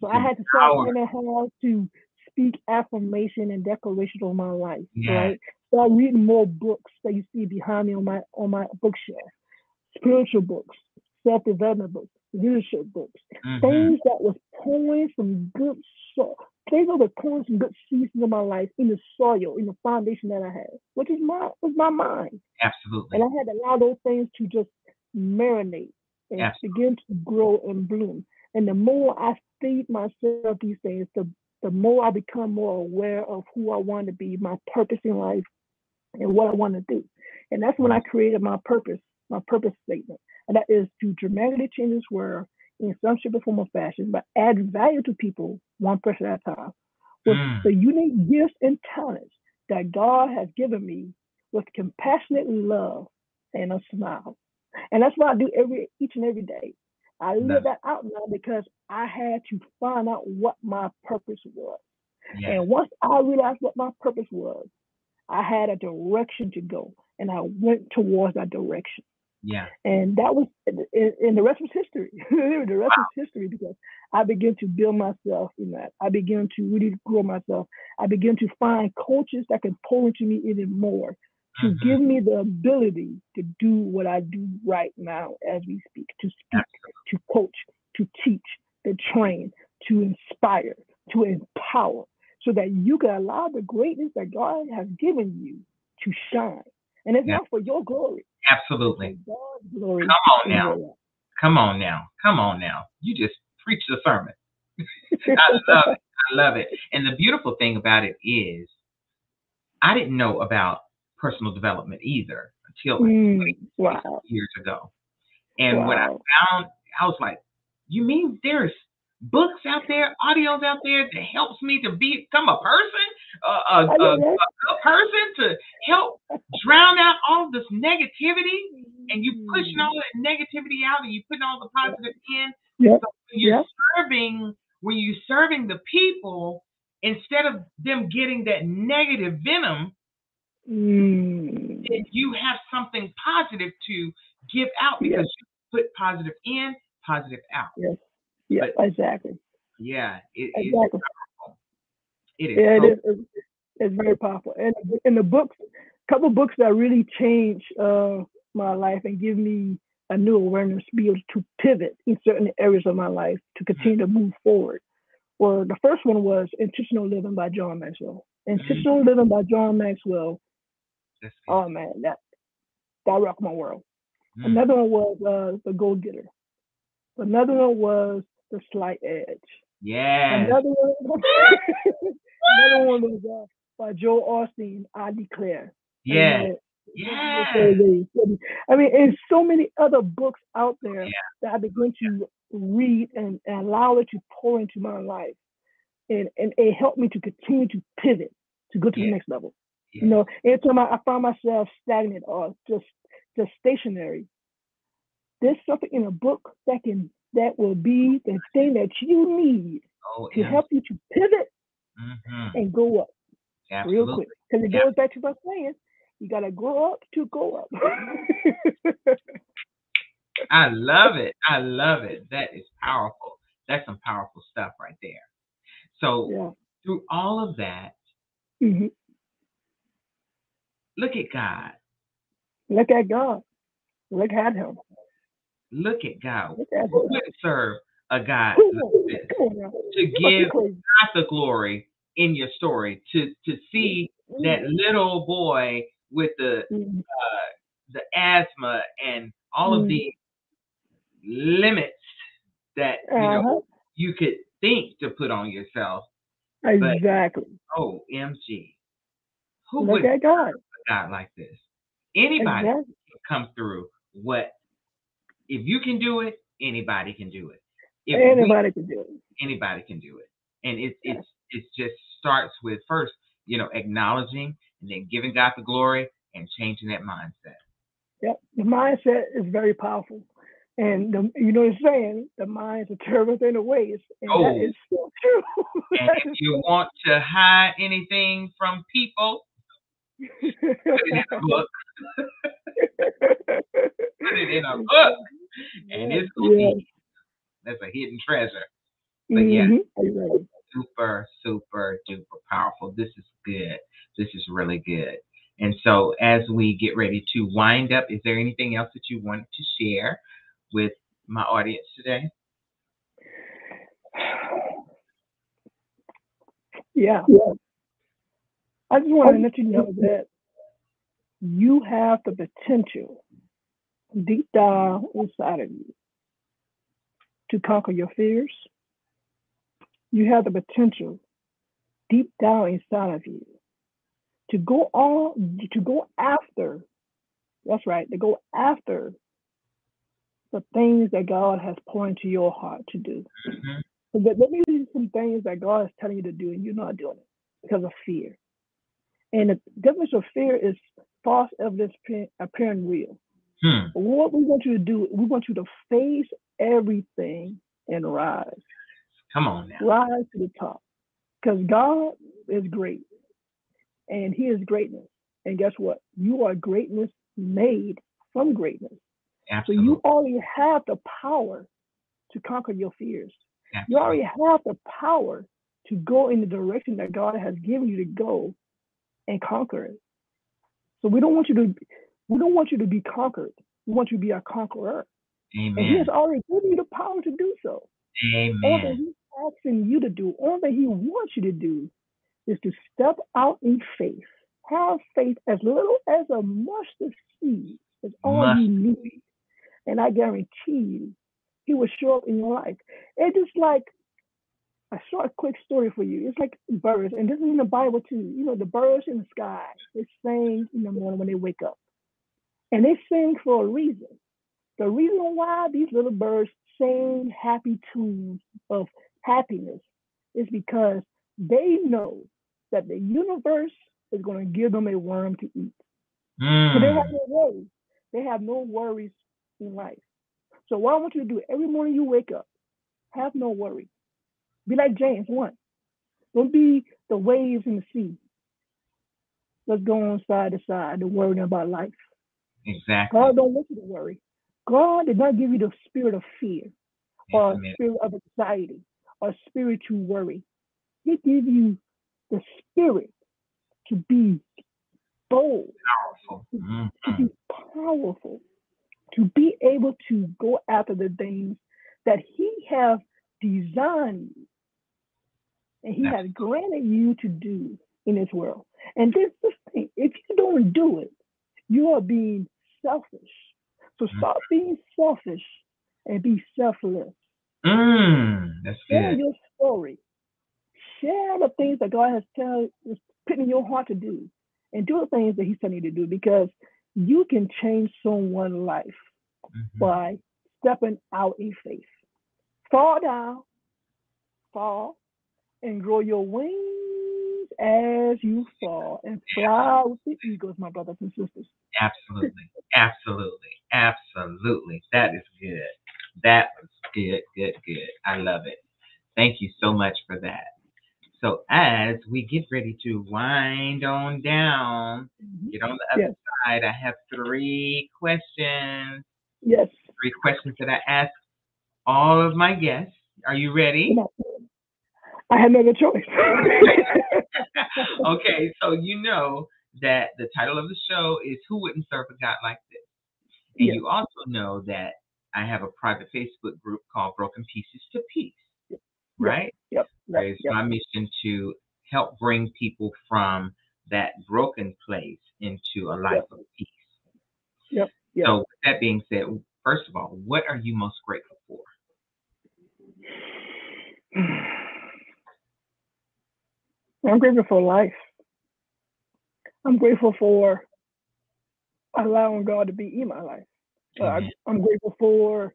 So I had to start learning how to speak affirmation and declaration on my life. Yes. Right? Start reading more books that you see behind me on my on my bookshelf. Spiritual books, self development books, leadership books, Mhm. things that was pouring some good soil, things that the pouring some good seeds into my life in the soil, in the foundation that I had, which is my was my mind. Absolutely. And I had to allow those things to just marinate and Yes. begin to grow and bloom. And the more I feed myself these things, the the more I become more aware of who I want to be, my purpose in life, and what I want to do. And that's when I created my purpose, my purpose statement. And that is to dramatically change this world in some shape or form or fashion, but add value to people one person at a time with Mm. the unique gifts and talents that God has given me with compassionate love and a smile. And that's what I do every each and every day. I live that out now because I had to find out what my purpose was. Yes. And once I realized what my purpose was, I had a direction to go, and I went towards that direction. Yeah. And that was, and and the rest was history. [laughs] the rest was history because I began to build myself in that. I began to really grow myself. I began to find coaches that can pull into me even more to Mhm. give me the ability to do what I do right now as we speak, to speak, to coach, to teach, to train, to inspire, to empower, so that you can allow the greatness that God has given you to shine. And it's Yeah. not for your glory, Absolutely. Glory. Come on now. Come on now. Come on now. You just preach the sermon. [laughs] I love it. I love it. And the beautiful thing about it is, I didn't know about personal development either until Mm, wow. years ago. And when I found, I was like, you mean there's books out there, audios out there that helps me to become a person, uh, a, a, a good person to help drown out all of this negativity and you pushing all that negativity out and you putting all the positive in. Yep. So when you're Yep. serving, when you're serving the people, instead of them getting that negative venom, Mm, you have something positive to give out Yes. because you put positive in, positive out. Yes. yeah, exactly. Yeah, it, it, Exactly. it is. Yeah, so, it is. It's, very powerful. And in the books, couple books that really changed uh, my life and give me a new awareness to be able to pivot in certain areas of my life to continue to move forward. Well, the first one was Intentional Living by John Maxwell. Intentional Living by John Maxwell. Oh man, that that rocked my world. Mm, Another one was uh, The Go Getter. Another one was The Slight Edge. Yeah. Another one, [laughs] another one was uh, by Joel Osteen, I Declare. Yes. And, Yes. I mean, and so many other books out there Yeah. that I begin to read and, and allow it to pour into my life. And, and it helped me to continue to pivot to go to Yeah. the next level. yes. You know, anytime I, I find myself stagnant or just just stationary, there's something in a book that can that will be the thing that you need Oh, to yeah. help you to pivot Mhm. and go up real quick. Because it Yeah. goes back to what I was saying. You gotta grow up to go up. [laughs] I love it. I love it. That is powerful. That's some powerful stuff right there. So yeah. through all of that, hmm look at God. Look at God. Look at him. Look at God. Look at Who him. wouldn't serve a God like won't? this? Come on now. To You must be give crazy. God the glory in your story, to to see that little boy with the Mhm. uh, the asthma and all of Mm. the limits that you know Uh-huh. you could think to put on yourself. but- Exactly. Oh, MG. Who Look would at God. a God like this? Anybody Exactly. can come through what if you can do it, anybody can do it. If we- Anybody can do it. anybody can do it. And it's Yeah. it's it just starts with first, you know, acknowledging and then giving God the glory and changing that mindset. Yep. The mindset is very powerful. And the, you know what I'm saying, the mind's a terrible thing to waste. And Oh. that is so [laughs] true. And if you want to hide anything from people, put it in a book. [laughs] Put it in a book. And it's gonna yeah. be that's a hidden treasure. But yeah. Mhm. Super, super duper powerful. This is good. This is really good. And so, as we get ready to wind up, is there anything else that you wanted to share with my audience today? Yeah. I just want to let you know that you have the potential deep down inside of you to conquer your fears. You have the potential deep down inside of you to go on to go after that's right, to go after the things that God has poured into your heart to do. Mhm. So there, there may be some things that God is telling you to do and you're not doing it because of fear. And the definition of fear is false evidence appearing real. Hmm. What we want you to do, we want you to face everything and rise. Come on now. Rise to the top. Because God is great. And He is greatness. And guess what? You are greatness made from greatness. Absolutely. So you already have the power to conquer your fears. Absolutely. You already have the power to go in the direction that God has given you to go and conquer it. So we don't want you to we don't want you to be conquered. We want you to be a conqueror. Amen. And He has already given you the power to do so. Amen. Asking you to do, all thing he wants you to do is to step out in faith. Have faith as little as a mustard seed is all you need. And I guarantee you, he will show up in your life. It's just like a short, quick story for you. It's like birds, and this is in the Bible too. You know, the birds in the sky, they sing in the morning when they wake up. And they sing for a reason. The reason why these little birds sing happy tunes of happiness is because they know that the universe is going to give them a worm to eat. So they have Mm. no worries. They have no worries in life. So what I want you to do every morning you wake up, have no worry. Be like James 1. Don't be the waves in the sea. Let's go on side to side to worrying about life. Exactly. God don't want you to worry. God did not give you the spirit of fear or Amen. spirit of anxiety or spirit to worry. He gave you the spirit to be bold, Powerful. Mhm. to be powerful, to be able to go after the things that He have designed you and He has granted you to do in this world. And this is the thing: if you don't do it, you are being selfish. So stop being selfish and be selfless. Mm. That's Share good. your story. Share the things that God has tell is putting in your heart to do, and do the things that He's telling you to do because you can change someone's life Mhm. by stepping out in faith. Fall down, fall, and grow your wings as you fall and fly with the eagles, my brothers and sisters. Absolutely. Absolutely. Absolutely. That is good. That was good, good, good. I love it. Thank you so much for that. So as we get ready to wind on down, mm-hmm. get on the other Yes. side, I have three questions. Yes. Three questions that I ask all of my guests. Are you ready? I had no other choice. [laughs] okay, so you know that the title of the show is Who Wouldn't Serve a God Like This? And Yes. you also know that I have a private Facebook group called Broken Pieces to Peace, right? Yep. Yep. It's Yep. my mission to help bring people from that broken place into a life of peace. Yep. Yep. So, with that being said, first of all, what are you most grateful for? [sighs] I'm grateful for life. I'm grateful for allowing God to be in my life. Uh, I, I'm grateful for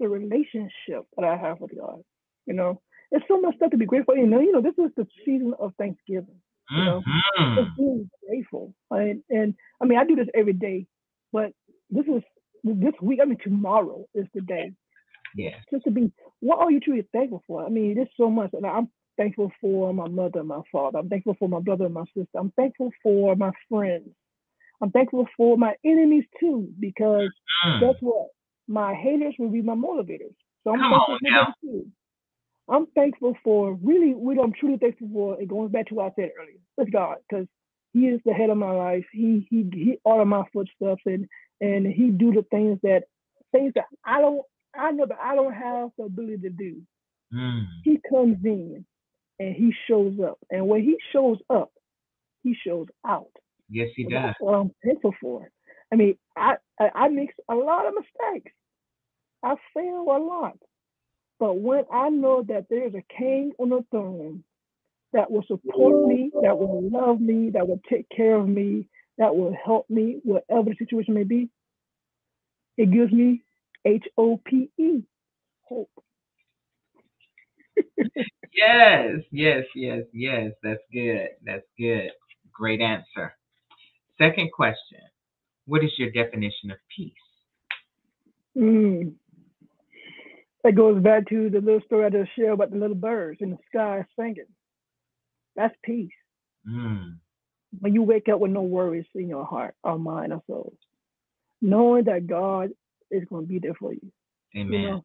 the relationship that I have with God. You know, there's so much stuff to be grateful. You know, you know, this is the season of Thanksgiving. You know, Mhm. just being grateful. And, and I mean, I do this every day, but this is this week. I mean, tomorrow is the day Yeah. just to be. What are you truly thankful for? I mean, there's so much, and I'm thankful for my mother and my father. I'm thankful for my brother and my sister. I'm thankful for my friends. I'm thankful for my enemies too, because Mm. guess what? My haters will be my motivators. So I'm Come thankful on for now. them too. I'm thankful for really what I'm truly thankful for. It goes back to what I said earlier. It's God, because He is the head of my life. He He He order my footsteps and and He do the things that things that I don't I know that I don't have the ability to do. Mm. He comes in and He shows up, and when He shows up, He shows out. Yes, he does. that's what I'm thankful for. I mean, I, I I make a lot of mistakes. I fail a lot. But when I know that there's a king on the throne that will support me, that will love me, that will take care of me, that will help me, whatever the situation may be, it gives me H O P E, hope. [laughs] Yes, yes, yes, yes. That's good. That's good. Great answer. Second question What is your definition of peace? Mm. That goes back to the little story I just shared about the little birds in the sky singing. That's peace. Mm. when you wake up with no worries in your heart or mind or soul, knowing that God is going to be there for you. Amen. You know,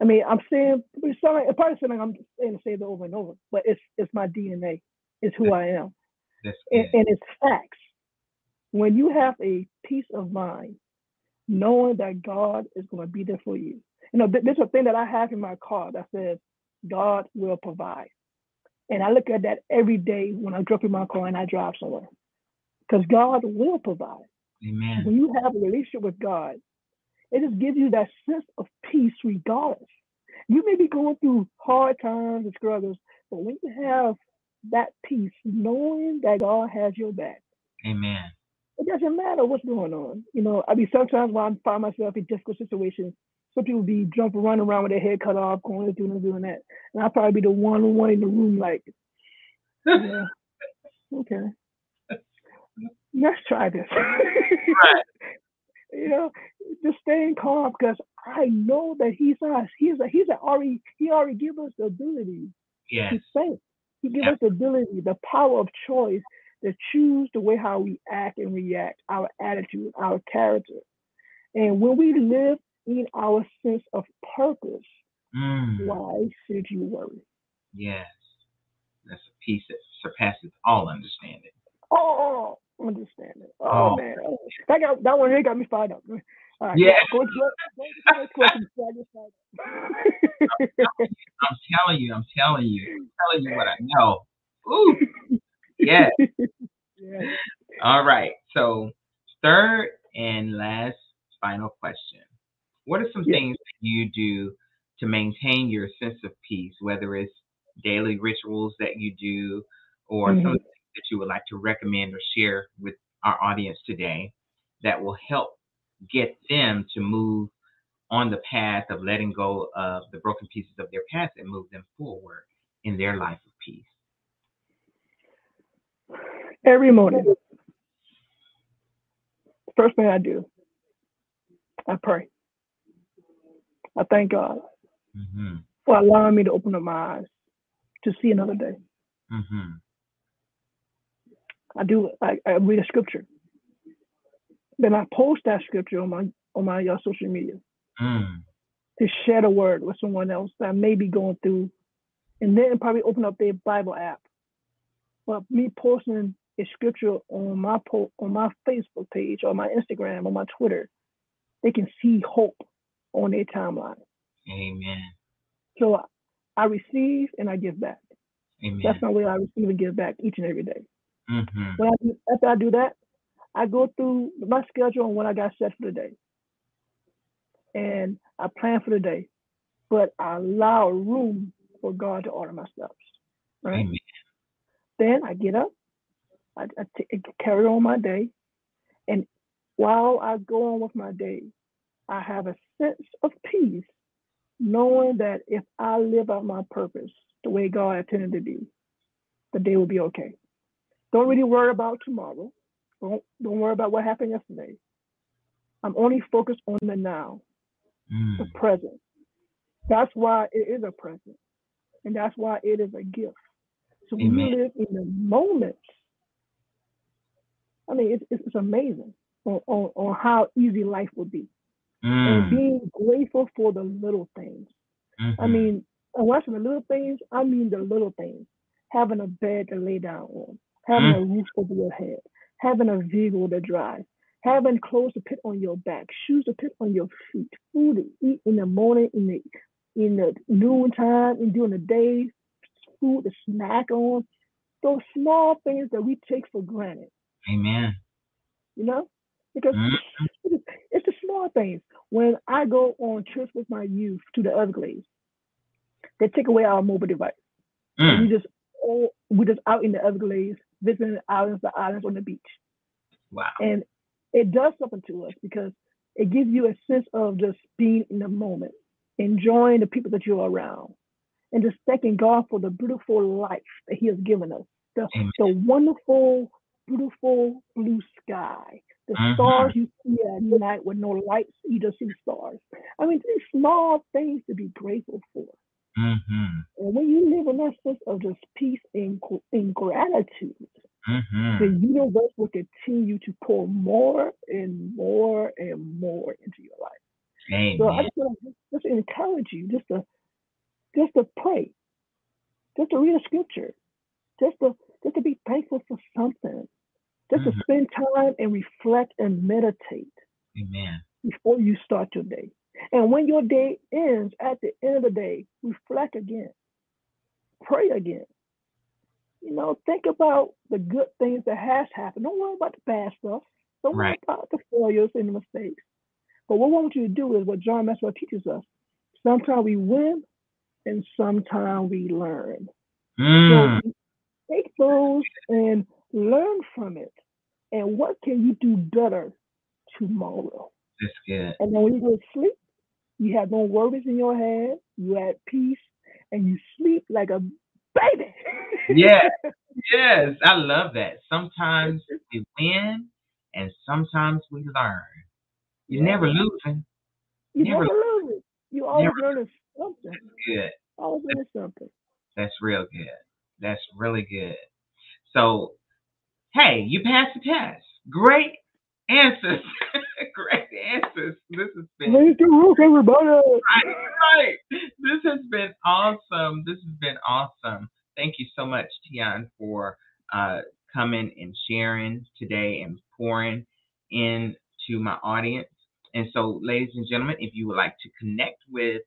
I mean, I'm saying it's sound like, it probably sound like I'm saying the same over and over, but it's it's my DNA. It's who I am, That's and, and it's facts. When you have a peace of mind, knowing that God is going to be there for you, You know, th- there's a thing that I have in my car that says, God will provide. And I look at that every day when I drop in my car and I drive somewhere. Because God will provide. Amen. When you have a relationship with God, it just gives you that sense of peace regardless. You may be going through hard times and struggles, but when you have that peace, knowing that God has your back, Amen. It doesn't matter what's going on. You know, I mean, sometimes when I find myself in difficult situations, some people be jumping, running around with their head cut off, going and doing and doing that. And I'll probably be the one one in the room like, [laughs] yeah, okay. Let's try this. [laughs] You know, just staying calm because I know that he's us. He's a, he's a already he already give us the ability Yes. to think. He give Yeah. us the ability, the power of choice to choose the way how we act and react, our attitude, our character. And when we live in our sense of purpose, Mm. why should you worry? Yes. That's a peace that surpasses all understanding. Oh, understand it. Oh, Oh. man, oh, that got that one really got me fired up. All right, Yeah. go, go, go. [laughs] I'm telling you, I'm telling you, I'm telling you what I know. Ooh. Yes. [laughs] yeah. All right. So, third and last final question. What are some Yeah. things that you do to maintain your sense of peace, whether it's daily rituals that you do or Mhm. something that you would like to recommend or share with our audience today that will help get them to move on the path of letting go of the broken pieces of their past and move them forward in their life of peace? Every morning, first thing I do, I pray. I thank God Mm-hmm. for allowing me to open up my eyes to see another day. Mm-hmm. I do. I, I read a scripture, then I post that scripture on my on my uh, social media Mm. to share the word with someone else that may be going through, and then probably open up their Bible app. But me posting a scripture on my po- on my Facebook page or my Instagram or my Twitter, they can see hope on their timeline. Amen. So I, I receive and I give back. Amen. That's my way I receive and give back each and every day. Mm-hmm. When I do, after I do that, I go through my schedule and what I got set for the day, and I plan for the day, but I allow room for God to order my steps. Right. Amen. Then I get up, I, I t- carry on my day, and while I go on with my day, I have a sense of peace, knowing that if I live out my purpose the way God intended to be, the day will be okay. Don't really worry about tomorrow. Don't don't worry about what happened yesterday. I'm only focused on the now, Mm. the present. That's why it is a present, and that's why it is a gift. So when Amen. you live in the moment, I mean, it's, it's, it's amazing on, on, on how easy life would be. And Mm. being grateful for the little things. I Mhm. mean, and when watching the little things, I mean the little things. Having a bed to lay down on, having a roof over your head, having a vehicle to drive, having clothes to put on your back, shoes to put on your feet, food to eat in the morning, in the in the noontime, and during the day, food to snack on. Those small things that we take for granted, Amen. you know, because Mhm. it's, [laughs] it's the small things. When I go on trips with my youth to the Everglades, they take away our mobile device. Mm. We just all we just out in the Everglades, visiting the islands, the islands on the beach, Wow. and it does something to us because it gives you a sense of just being in the moment, enjoying the people that you're around, and just thanking God for the beautiful life that He has given us, the Amen. the wonderful, beautiful blue sky, the Mhm. stars you see at night with no lights, you just see stars. I mean, these small things to be grateful for. Mm-hmm. And when you live in that sense of just peace and, and gratitude, the Mm-hmm. universe will continue to pour more and more and more into your life. So I just want to just encourage you just to just to pray, just to read a scripture, just to just to be thankful for something, just Mhm. to spend time and reflect and meditate Amen. before you start your day. And when your day ends, at the end of the day, reflect again, pray again. You know, think about the good things that has happened. Don't worry about the bad stuff. Don't worry about the failures and the mistakes. But what I want you to do is what John Maxwell teaches us. Sometimes we win and sometimes we learn. Mm, So take those and learn from it. And what can you do better tomorrow? that's good. And then when you go to sleep, you have no worries in your head, you're at peace, and you sleep like a baby. [laughs] Yes, yes, I love that. Sometimes we win and sometimes we learn. You're never losing. you never- never lose it. You always never learning something. Good. Always learning something. That's real good. That's really good. So, hey, you passed the test. Great answers. [laughs] Great answers. This has been the roof, everybody. right, right. This has been awesome. This has been awesome. Thank you so much, Tion, for uh, coming and sharing today and pouring into my audience. And so, ladies and gentlemen, if you would like to connect with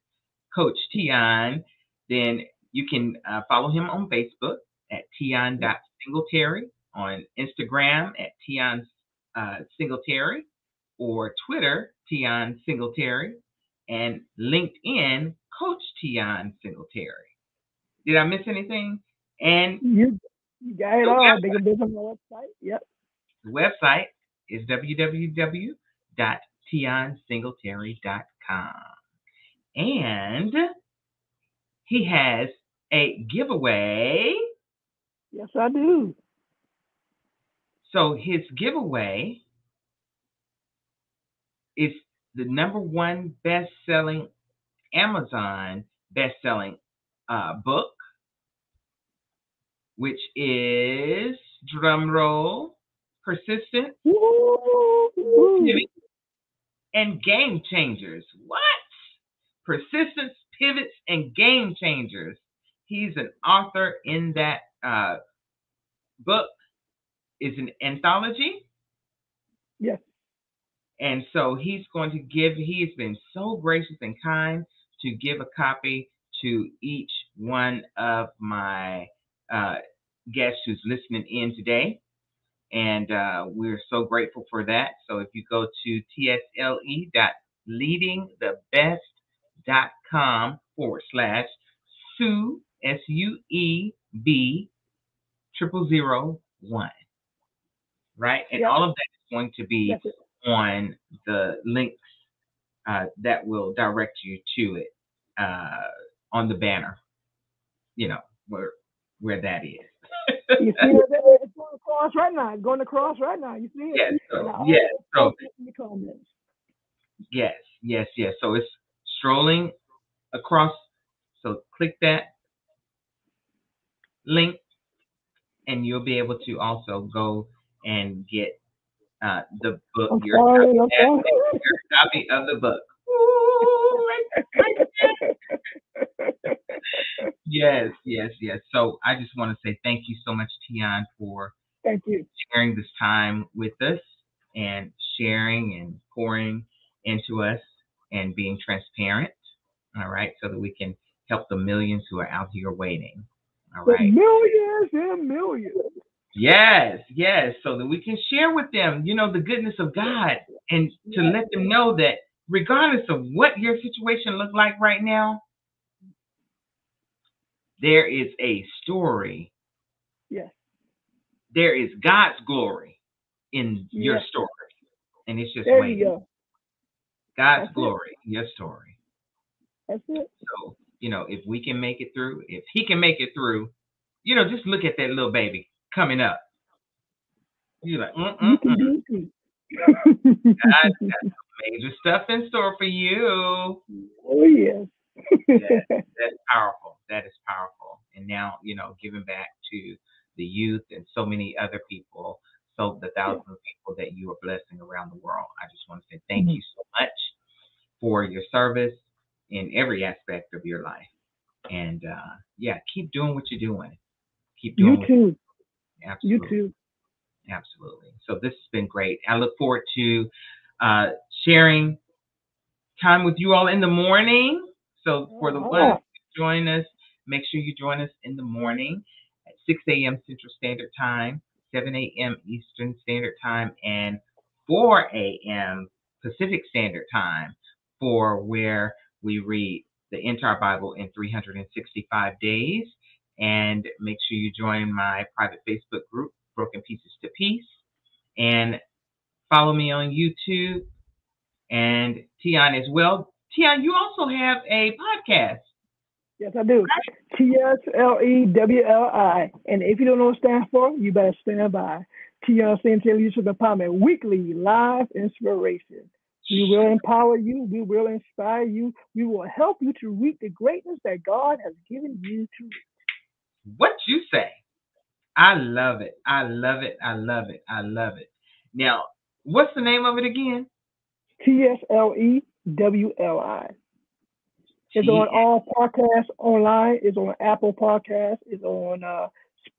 Coach Tion, then you can uh, follow him on Facebook at Tion.Singletary, on Instagram at Tion uh, Singletary, or Twitter, Tion Singletary, and LinkedIn, Coach Tion Singletary. Did I miss anything? And You, you got it all. that's They can visit my website. Yep. the website is www.tiansingletary.com. And he has a giveaway. Yes, I do. So his giveaway is the number one best-selling Amazon best-selling uh, book, which is drum roll, persistent, Woo, woo. pivot, and game changers. What? Persistence, pivots, and game changers. He's an author in that uh, book. Is an anthology. Yes. And so he's going to give, he has been so gracious and kind to give a copy to each one of my uh, guests who's listening in today. And uh, we're so grateful for that. So if you go to tsle.leadingthebest.com forward slash Sue, S U E B, triple zero one. Right? And Yep. all of that is going to be it- on the links uh, that will direct you to it uh, on the banner. You know where where that is. You see it? It's going across right now. It's going across right now. You see it? yes. So yes. So always post it in the comments. yes. Yes. Yes. So it's strolling across. So click that link, and you'll be able to also go and get uh, the book. I'm your copy, sorry. [laughs] your copy of the book. Ooh, right- right Yes, yes, yes. So I just want to say thank you so much, Tion, for Thank you. sharing this time with us and sharing and pouring into us and being transparent. All right, so that we can help the millions who are out here waiting. All The millions and millions. Yes, yes, so that we can share with them, you know, the goodness of God and to Yes. let them know that regardless of what your situation looks like right now, there is a story. Yes. There is God's glory in your story. And it's just There waiting. you go. God's That's it. glory in your story. That's it. So, you know, if we can make it through, if he can make it through, you know, just look at that little baby coming up. You're like, mm mm mm. do it too. God's got major stuff in store for you. [laughs] oh yes. [laughs] That's powerful. That is powerful. And now, you know, giving back to the youth and so many other people, so the thousands of people that you are blessing around the world. I just want to say thank Mhm. you so much for your service in every aspect of your life. And uh, yeah, keep doing what you're doing. Keep doing you what too. absolutely. You too. Absolutely. So this has been great. I look forward to uh, sharing time with you all in the morning. So for the ones who join us, make sure you join us in the morning at 6 a.m. Central Standard Time, 7 a.m. Eastern Standard Time, and 4 a.m. Pacific Standard Time for where we read the entire Bible in 365 days. And make sure you join my private Facebook group, Broken Pieces to Peace, and follow me on YouTube and Tion as well. Tion, you also have a podcast. Yes, I do. T S L E W L I. And if you don't know what it stands for, you better stand by. Tion Central Leadership Empowerment Weekly Live Inspiration. We will empower you. We will inspire you. We will help you to reach the greatness that God has given you to reach. What you say? I love it. I love it. I love it. I love it. Now, what's the name of it again? T S L E W L I. It's on all podcasts online. It's on Apple Podcasts. It's on uh,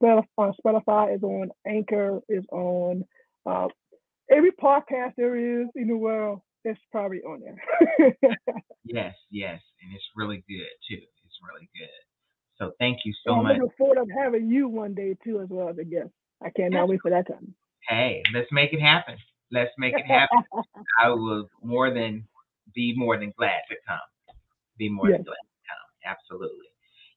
Spotify. Spotify. It's on Anchor. It's on uh, every podcast there is in the world. It's probably on there. Yes, yes, and it's really good too. It's really good. So thank you so much. I'm much. looking forward to having you one day too, as well as a guest. I cannot wait for that time. Hey, let's make it happen. Let's make it happen. [laughs] I will more than be more than glad to come. Be more Yes. than glad to come. Absolutely.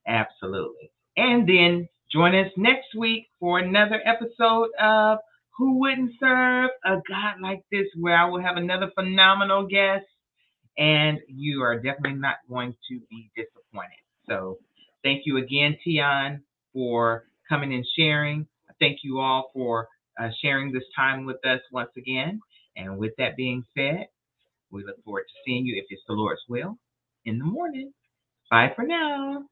Absolutely. And then join us next week for another episode of Who Wouldn't Serve a God Like This, where I will have another phenomenal guest. And you are definitely not going to be disappointed. So thank you again, Tion, for coming and sharing. Thank you all for uh, sharing this time with us once again. And with that being said, we look forward to seeing you, if it's the Lord's will, in the morning. Bye for now.